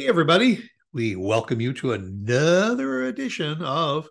Hey, everybody. We welcome you to another edition of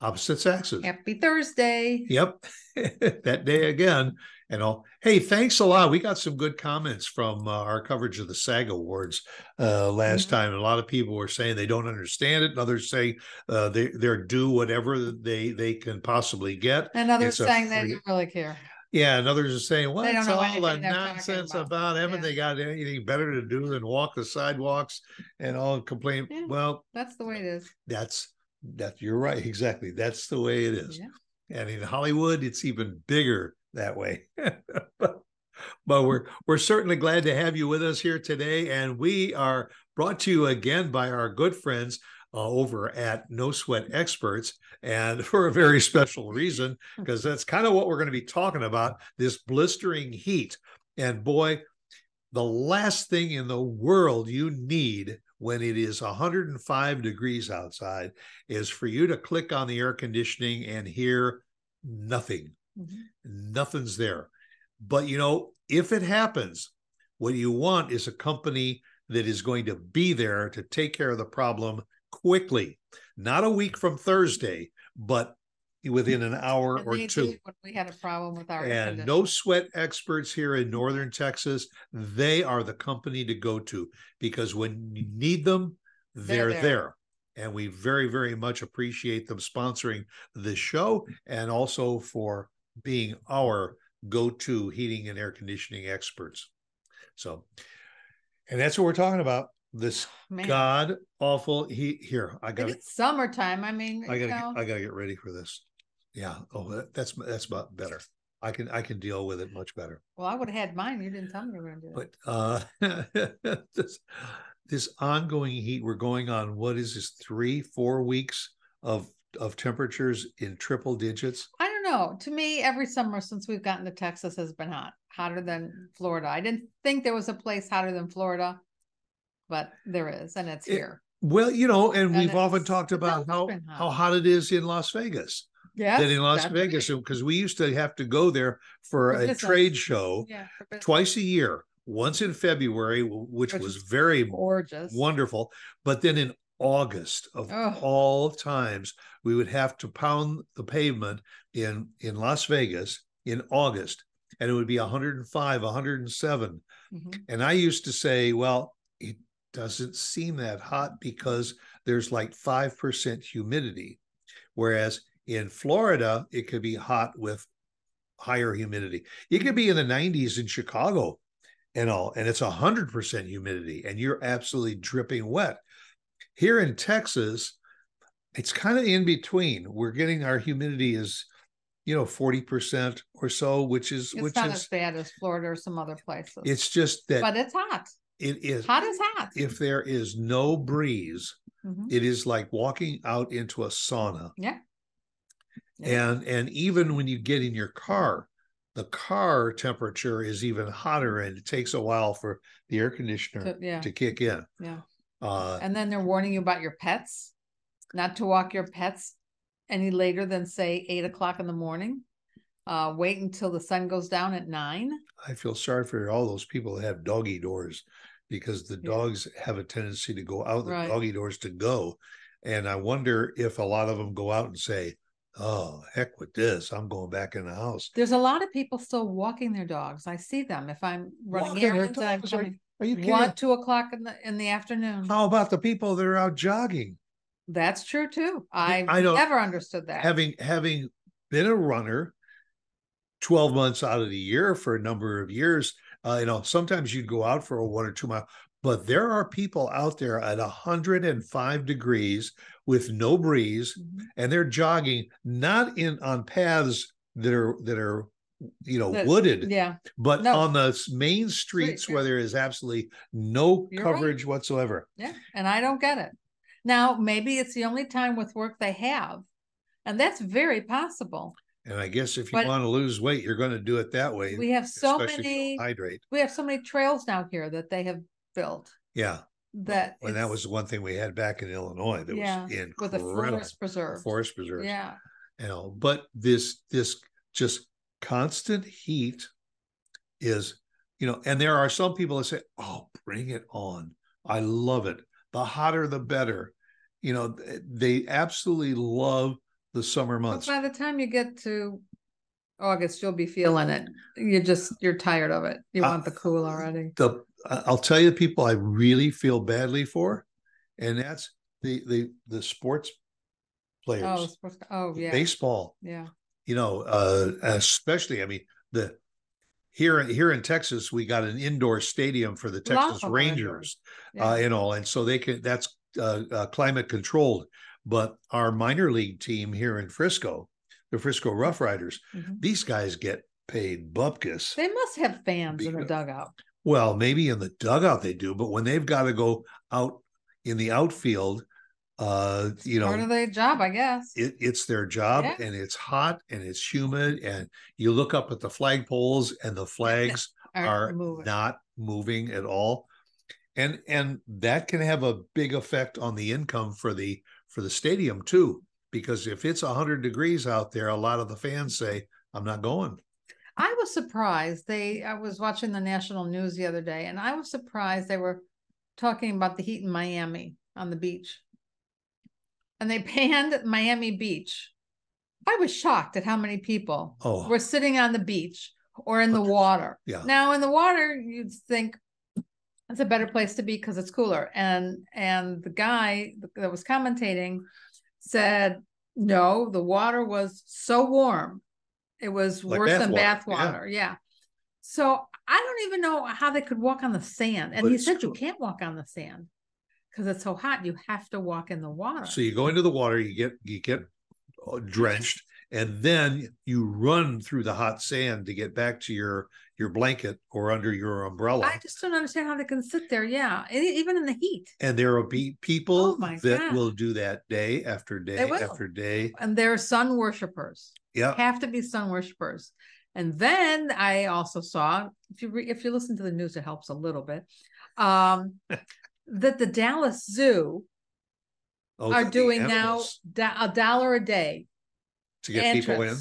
Opposite Saxes. Happy Thursday. Yep. that day again. And all. Hey, thanks a lot. We got some good comments from uh, our coverage of the SAG Awards uh, last Mhm. time. A lot of people were saying they don't understand it, and others say uh, they, they're due whatever they they can possibly get. And others It's saying they don't really care. Yeah, and others are saying, "What's all the nonsense about." about? Haven't Yeah. they got anything better to do than walk the sidewalks and all complain?" Yeah. Well, That's the way it is. that's that. You're right. Exactly. That's the way it is. Yeah. And in Hollywood, it's even bigger that way. but, but we're we're certainly glad to have you with us here today, and we are brought to you again by our good friends uh, over at No Sweat Experts, and for a very special reason, because that's kind of what we're going to be talking about: this blistering heat. And boy, the last thing in the world you need when it is 105 degrees outside is for you to click on the air conditioning and hear nothing. Mhm. Nothing's there. But you know, if it happens, what you want is a company that is going to be there to take care of the problem quickly, not a week from Thursday, but within an hour And or two. when we had a problem with our And no sweat experts here in northern Texas, they are the company to go to because when you need them, they're, They're there. there. And we very, very much appreciate them sponsoring this show and also for being our go to heating and air conditioning experts. So, and that's what we're talking about this god awful heat. Here, I got it. it's summertime. I mean, I gotta know, I gotta get ready for this. Yeah. Oh, that, that's that's about better. I can I can deal with it much better. well, I would have had mine. You didn't tell me you were going to do it. But uh this this ongoing heat, we're going on what is this three, four weeks of of temperatures in triple digits. I don't know. To me, every summer since we've gotten to Texas has been hot, hotter than Florida. I didn't think there was a place hotter than Florida, but there is, and it's It- here. Well, you know, and And we've often talked about how hot. how hot it is in Las Vegas. Yeah, That in Las Vegas, because we used to have to go there for For a trade show yeah, twice a year, once in February, which, Which was very gorgeous. wonderful. But then in August of Ugh. all times, we would have to pound the pavement in in Las Vegas in August, and it would be 105, 107. Mhm. And I used to say, well, it doesn't seem that hot because there's like 5% humidity. Whereas in Florida, it could be hot with higher humidity. It could be in the 90s in Chicago and all, and it's 100% humidity, and you're absolutely dripping wet. Here in Texas, it's kind of in between. We're getting our humidity is, you know, 40% or so, which is, It's which not is, as bad as Florida or some other places. it's just that but it's hot. It is Hot as hot. if there is no breeze Mhm. it is like walking out into a sauna Yeah. Yeah. and and even when you get in your car the car temperature is even hotter and it takes a while for the air conditioner To- yeah. to kick in yeah. uh And then they're warning you about your pets, not to walk your pets any later than say eight o'clock in the morning. Uh, wait until the sun goes down at nine. i feel sorry for all those people that have doggy doors because the Yeah. dogs have a tendency to go out the Right. doggy doors to go and i wonder if a lot of them go out and say oh heck with this i'm going back in the house There's a lot of people still walking their dogs. I see them if I'm running Walking errands. and I'm? Are- coming are you kidding one, two o'clock in the in the afternoon. How about the people that are out jogging? That's true too. I I don't- never understood that. Having having been a runner 12 months out of the year for a number of years, uh, you know, sometimes you'd go out for a one or two mile, but there are people out there at 105 degrees with no breeze, Mhm. and they're jogging not in on paths that are that are you know wooded, Yeah. but No. on the main streets where there is absolutely no You're right. coverage whatsoever. Yeah, and I don't get it. Now, maybe it's the only time with work they have, and that's very possible. And I guess if you But- want to lose weight, you're going to do it that way. We have so especially if you many. hydrate. We have so many trails now here that they have built Yeah. that. And that was the one thing we had back in Illinois that Yeah, was with the forest preserve. Forest preserves. Yeah, You know, but this this just constant heat is, you know, and there are some people that say, Oh, bring it on. I love it. the hotter the better. You know, they absolutely love the summer But months. by the time you get to August, you'll be feeling it. You're just you're tired of it. You want the cool already. The I- I'll tell you, the people I really feel badly for, and that's the the the sports players, Oh, sports, oh yeah, baseball. yeah. You know, uh, especially I mean the here here in Texas, we got an indoor stadium for the Texas of them are Rangers. yeah. uh, and all, and so they can. That's uh, uh, climate controlled. But our minor league team here in Frisco, the Frisco Rough Riders, Mhm. these guys get paid bupkis. They must have fans in the dugout. Well, maybe in the dugout they do, but when they've got to go out in the outfield, uh, you Part know, of their job, I guess. it, it's their job, Yeah. and it's hot and it's humid, and you look up at the flagpoles, and the flags are moving. not moving at all and and that can have a big effect on the income for the for the stadium too because if it's 100 degrees out there a lot of the fans say i'm not going I was surprised. They I was watching the national news the other day and I was surprised they were talking about the heat in Miami on the beach. And they panned Miami Beach. I was shocked at how many people oh were sitting on the beach or in the water. yeah Now in the water, you'd think it's a better place to be because it's cooler. And and the guy that was commentating said, no, the water was so warm. It was Like worse than bath bath water, yeah. Yeah. So I don't even know how they could walk on the sand. And But he said you can't walk on the sand because it's so hot. You have to walk in the water. so you go into the water you get you get uh, drenched and then you run through the hot sand to get back to your your blanket or under your umbrella I just don't understand how they can sit there. Yeah. Even in the heat. and there will be people Oh that God. will do that day after day after day And they're sun worshippers. yeah have to be sun worshippers. And then I also saw, if you re, if you listen to the news, it helps a little bit. Um, that the Dallas Zoo Oh, are doing now da- a dollar a day to get people in.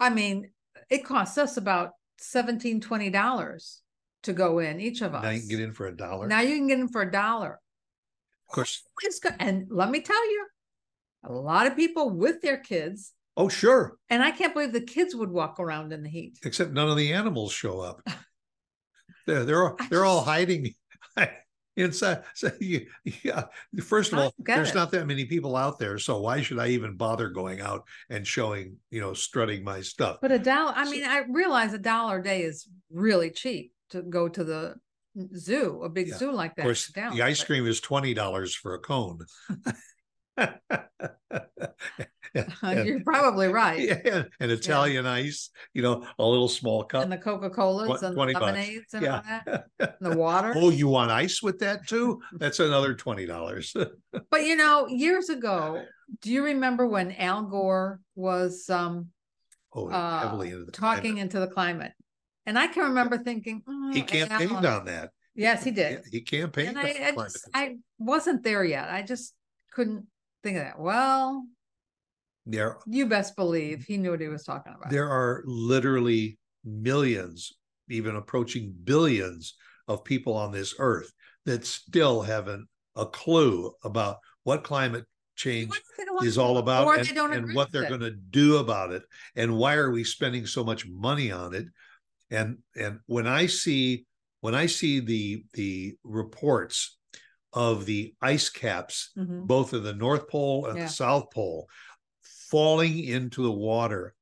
I mean, it costs us about 17 20 dollars to go in each of us. now you can get in for a dollar Now you can get in for a dollar. of course It's and let me tell you, a lot of people with their kids, Oh, sure. and I can't believe the kids would walk around in the heat. Except none of the animals show up. They're they're all, they're all just- hiding uh, inside. So you, yeah. First of all, there's it. not that many people out there, so why should I even bother going out and showing, you know, strutting my stuff? But a dollar, I So- mean, I realize a dollar a day is really cheap to go to the zoo, a big Yeah. zoo like Of that. course, in Dallas, the ice but- cream is twenty dollars for a cone. and, You're probably right. yeah, and Italian ice, you know, a little small cup. And the Coca Colas and the 20 lemonades and all Yeah. that, and the water. Oh, you want ice with that too? That's another twenty dollars. But you know, years ago, do you remember when Al Gore was um oh, uh, heavily into the talking into the climate? And I can remember thinking, He "Mm, campaigned Al." on that. Yes, he did. He campaigned. And on I, I, climate just. I wasn't there yet. I just couldn't think of that. Well, there, you best believe mm. he knew what he was talking about. there are literally millions, even approaching billions of people on this earth that still haven't a clue about what climate change What they don't want is all about and, and what they're going to do about it and why are we spending so much money on it and and when i see when i see the the reports of the ice caps Mhm. both of the north pole and Yeah. the south pole falling into the water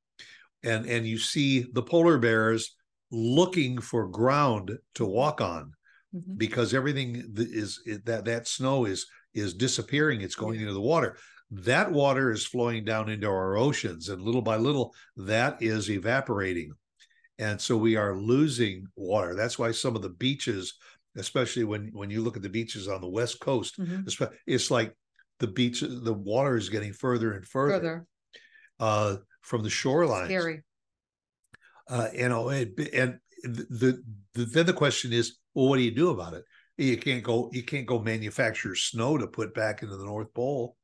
and and you see the polar bears looking for ground to walk on Mhm. because everything that is that that snow is is disappearing it's going Yeah. into the water that water is flowing down into our oceans and little by little that is evaporating and so we are losing water that's why some of the beaches especially when when you look at the beaches on the west coast Mhm. it's like the beach the water is getting further and further, Further uh from the shoreline scary. uh, you know, it, and the, the then the question is, well, what do you do about it? You can't go, you can't go manufacture snow to put back into the North Pole.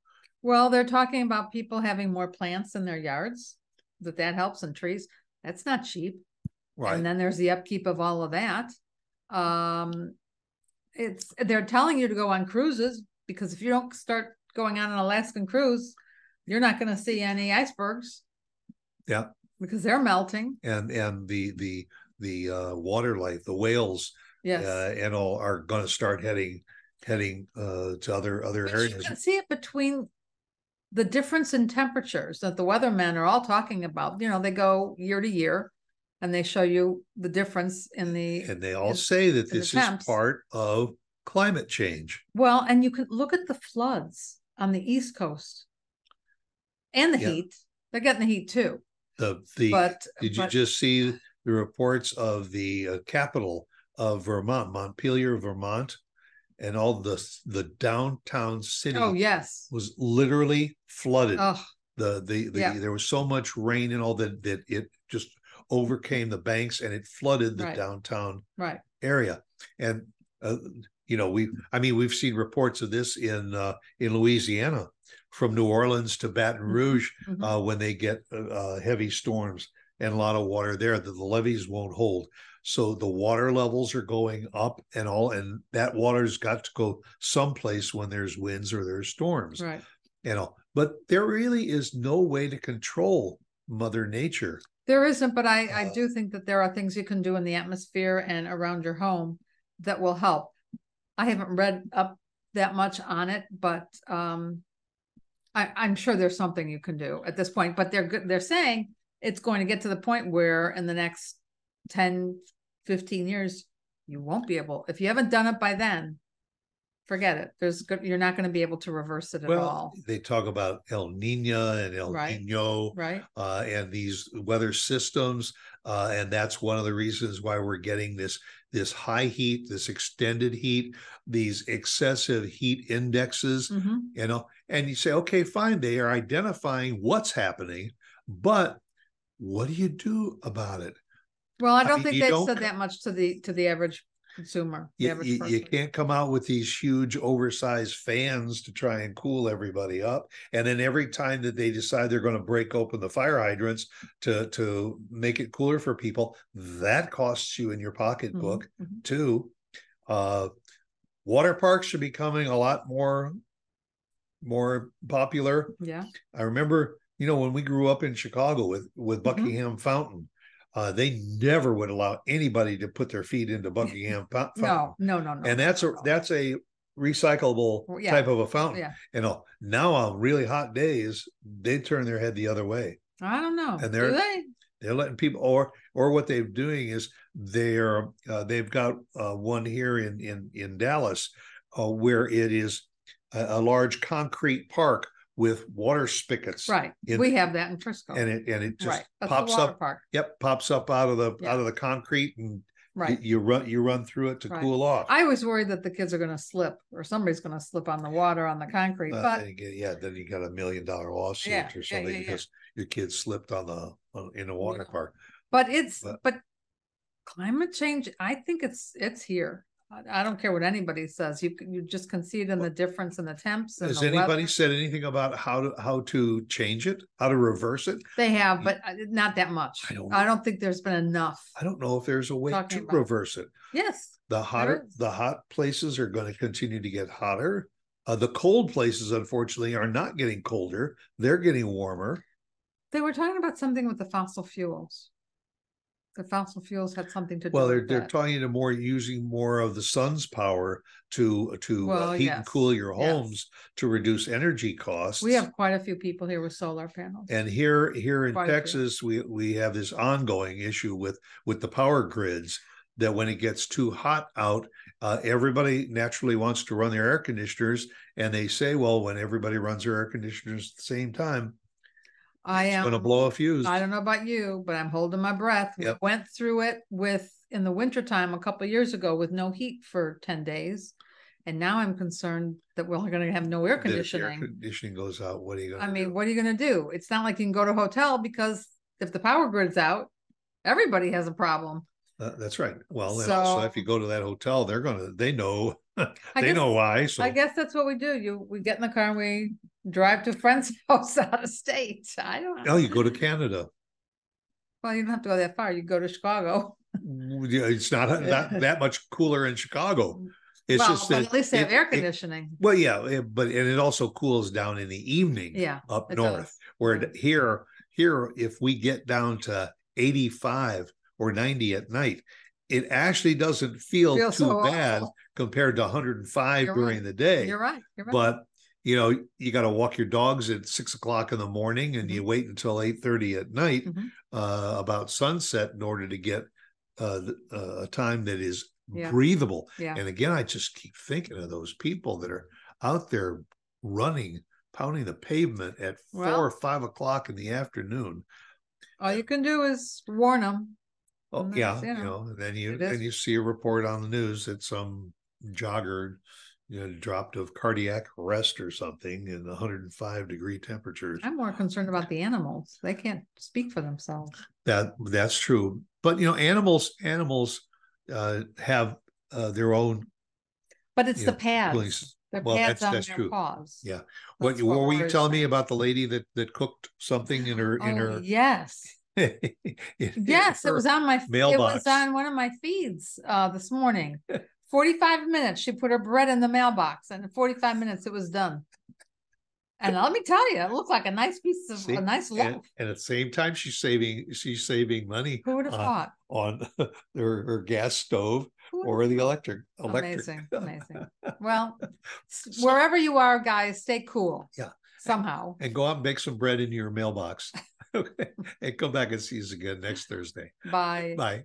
Well, they're talking about people having more plants in their yards. That that helps and trees. That's not cheap. Right. And then there's the upkeep of all of that. Um, it's they're telling you to go on cruises because if you don't start going on an Alaskan cruise, you're not going to see any icebergs. Yeah. Because they're melting. And and the the the uh, water life, the whales, yes, uh, and all are going to start heading heading uh, to other other but areas. You can see it between the difference in temperatures that the weathermen are all talking about. You know, they go year to year and they show you the difference in the and they all in, say that this is part of climate change. Well, and you can look at the floods on the east coast and the yeah. heat. They're getting the heat too. The the but did you just see the reports of the uh, capital of Vermont, Montpelier, Vermont, and all the the downtown city. Oh yes, was literally flooded. Oh. The the, the yeah. there was so much rain and all that that it just overcame the banks and it flooded the right. downtown right. area. And uh, you know we I mean we've seen reports of this in uh, in Louisiana from New Orleans to Baton mm-hmm. Rouge mm-hmm. uh, when they get uh, uh, heavy storms and a lot of water there that the levees won't hold. So the water levels are going up and all, and that water's got to go someplace when there's winds or there's storms. Right. You know, but there really is no way to control Mother Nature. There isn't, but I, I uh, do think that there are things you can do in the atmosphere and around your home that will help. I haven't read up that much on it, but um, I, I'm sure there's something you can do at this point. But they're. They're saying it's going to get to the point where in the next 10, 15 years, you won't be able, if you haven't done it by then, forget it. There's good, you're not going to be able to reverse it at well, all. They talk about El Nino and El right. Nino, right? Uh, and these weather systems, uh, and that's one of the reasons why we're getting this this high heat, this extended heat, these excessive heat indexes. Mm-hmm. You know, and you say, okay, fine, they are identifying what's happening, but what do you do about it? Well, I don't I mean, think they've said that much to the to the average consumer. You, you, you, can't come out with these huge oversized fans to try and cool everybody up. And then every time that they decide they're going to break open the fire hydrants to to make it cooler for people, that costs you in your pocketbook mm-hmm. mm-hmm. too. Uh, water parks are becoming a lot more more popular. Yeah. I remember, you know, when we grew up in Chicago with with mm-hmm. Buckingham mm-hmm. Fountain, uh, they never would allow anybody to put their feet into Buckingham Fountain. No, no, no, no. And that's a that's a recyclable yeah. type of a fountain. Yeah. You know, now on really hot days, they turn their head the other way. I don't know. And they're they? they're letting people or or what they're doing is they're uh, they've got uh, one here in in in Dallas uh, where it is a, a large concrete park with water spigots. Right. In, we have that in Frisco. And it and it just right. pops up. Park. Yep, pops up out of the yeah. out of the concrete and right. you, you run you run through it to right. cool off. I was worried that the kids are going to slip or somebody's going to slip on the water on the concrete. Uh, but yeah, then you got a million dollar lawsuit yeah, or something yeah, because your kids slipped on the on, in the water park. But it's but, but climate change. I think it's it's here. I don't care what anybody says. You you just can see it in the difference in the temps. Has anybody weather. said anything about how to how to change it, how to reverse it? They have, but uh, not that much. I don't. I don't think there's been enough. I don't know if there's a way to reverse it. Yes. The hotter the hot places are going to continue to get hotter. Uh, the cold places, unfortunately, are not getting colder. They're getting warmer. They were talking about something with the fossil fuels the fossil fuels had something to do. With it. Well, they're they're that. talking to more using more of the sun's power to to uh, Well, heat and cool your yes. homes to reduce energy costs. We have quite a few people here with solar panels. and here here in Quite. Texas, we we have this ongoing issue with with the power grids that when it gets too hot out, uh, everybody naturally wants to run their air conditioners, and they say, well, when everybody runs their air conditioners at the same time, I am going to blow a fuse. I don't know about you, but I'm holding my breath. We went through it with in the wintertime a couple of years ago with no heat for 10 days. And now I'm concerned that we're going to have no air That if the conditioning. Air conditioning goes out. What are you going to I mean, what are you going to do? It's not like you can go to a hotel because if the power grid's out, everybody has a problem. Uh, that's right. Well, also So- if you go to that hotel, they're gonna they know they guess- know why. So I guess that's what we do. You we get in the car and we drive to friend's house out of state. I don't know. oh, you go to Canada. Well, you don't have to go that far. You go to Chicago. Mm, yeah, It's not that that much cooler in Chicago. It's well, just that at least they have it- air it- conditioning. well, yeah, it- but and it also cools down in the evening yeah. up north. does. Where it- here, here, if we get down to 85 or 90 at night, it actually doesn't feel too so bad awful. compared to 105 You're during right. the day. You're right. You're right. But you know, you got to walk your dogs at six o'clock in the morning, and Mm-hmm. you wait until eight thirty at night, Mhm. uh, about sunset, in order to get uh, uh, a time that is Yeah. breathable. yeah. And again, I just keep thinking of those people that are out there running, pounding the pavement at four Well- or five o'clock in the afternoon. All you can do is warn them. Oh, yeah, you you know, know, then you then you see a report on the news that some jogger, you know, dropped of cardiac arrest or something in 105 degree temperatures. I'm more concerned about the animals. They can't speak for themselves. That that's true, but you know, animals animals uh, have uh, their own. But it's the know, pads. feelings. Their Well, pads that's- on that's their true. paws. Yeah. What, what were you telling me about the lady that that cooked something in her in Oh, her? yes. in Yes, it was on my mailbox. it was on one of my feeds uh this morning. 45 minutes she put her bread in the mailbox and in 45 minutes it was done. And let me tell you, it looked like a nice piece of See? a nice loaf. and at the same time, she's saving she's saving money Who would have uh, thought? on her, her gas stove or the electric electric. Amazing, amazing. Well, So- wherever you are, guys, stay cool. Yeah. Somehow. and go out and bake some bread in your mailbox. okay. And come back and see us again next Thursday. Bye. Bye.